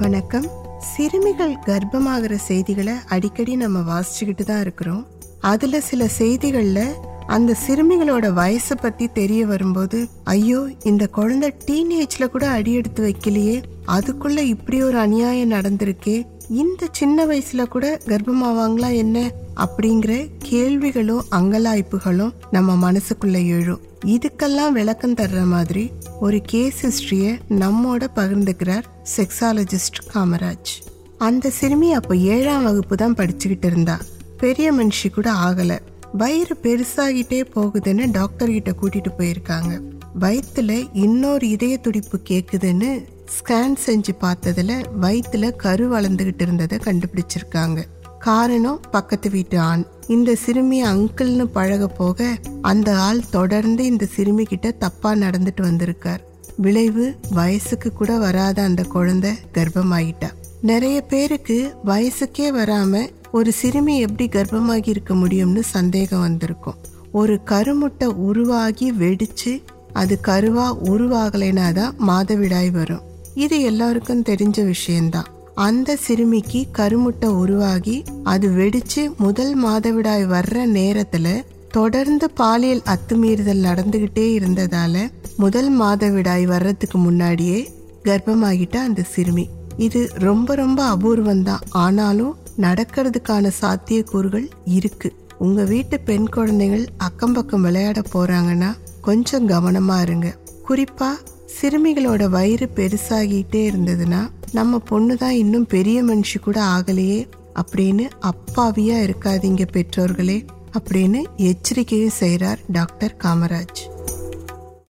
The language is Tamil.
வணக்கம். சிறுமிகள் கர்ப்பமாகிற செய்திகளை அடிக்கடி நம்ம வாசிச்சுக்கிட்டு தான் இருக்கிறோம். அதுல சில செய்திகளில் அந்த சிறுமிகளோட வயசை பத்தி தெரிய வரும்போது ஐயோ இந்த குழந்தை டீனேஜ்ல கூட அடி எடுத்து வைக்கலையே அதுக்குள்ள இப்படி ஒரு அநியாயம் நடந்திருக்கே இந்த சின்ன வயசுல கூட கர்ப்பமாவாங்களா என்ன? அப்படிங்கிற கேள்விகளும் அங்கலாய்ப்புகளும் நம்ம மனசுக்குள்ள எழும். இதுக்கெல்லாம் விளக்கம் தர்ற மாதிரி ஒரு கேஸ் ஹிஸ்டரிய நம்மோட பகிர்ந்துக்கிறார் செக்ஸாலஜிஸ்ட் காமராஜ். அந்த சிறுமி அப்போ ஏழாம் வகுப்பு தான் படிச்சுக்கிட்டு இருந்தா. பெரிய மனுஷி கூட ஆகல. வயிறு பெருசாகிட்டே போகுதுன்னு டாக்டர் கிட்ட கூட்டிட்டு போயிருக்காங்க. வயிற்றுல இன்னொரு இதய துடிப்பு கேக்குதுன்னு ஸ்கேன் செஞ்சு பார்த்ததுல வயிற்றுல கரு வளர்ந்துகிட்டு இருந்ததை கண்டுபிடிச்சிருக்காங்க. காரணம் பக்கத்து வீட்டு ஆண். இந்த சிறுமி அங்கிள்னு பழக போக அந்த ஆள் தொடர்ந்து இந்த சிறுமி கிட்ட தப்பா நடந்துட்டு வந்திருக்கார். விளைவு வயசுக்கு கூட வராத அந்த குழந்தை கர்ப்பமாயிட்டா. நிறைய பேருக்கு வயசுக்கே வராம ஒரு சிறுமி எப்படி கர்ப்பமாகி இருக்க முடியும்னு சந்தேகம் வந்திருக்கும். ஒரு கருமுட்டை உருவாகி வெடிச்சு அது கருவா உருவாகலைனா தான் மாதவிடாய் வரும். இது எல்லாருக்கும் தெரிஞ்ச விஷயம்தான். அந்த சிறுமிக்கு கருமுட்டை உருவாகி அது வெடிச்சு முதல் மாதவிடாய் வர்ற நேரத்துல தொடர்ந்து பாலியல் அத்துமீறுதல் நடந்துகிட்டே இருந்ததால முதல் மாதவிடாய் வர்றதுக்கு முன்னாடியே கர்ப்பமாகிட்ட அந்த சிறுமி. இது ரொம்ப ரொம்ப அபூர்வம் தான் ஆனாலும் நடக்கிறதுக்கான சாத்தியக்கூறுகள் இருக்கு. உங்க வீட்டு பெண் குழந்தைகள் அக்கம் பக்கம் விளையாட போறாங்கன்னா கொஞ்சம் கவனமா இருங்க. குறிப்பா சிறுமிகளோட வயிறு பெருசாகிட்டே இருந்ததுன்னா நம்ம பொண்ணு தான் இன்னும் பெரிய மனுஷி கூட ஆகலையே அப்படின்னு அப்பாவியா இருக்காதீங்க பெற்றோர்களே அப்படின்னு எச்சரிக்கையும் செய்கிறார் டாக்டர் காமராஜ்.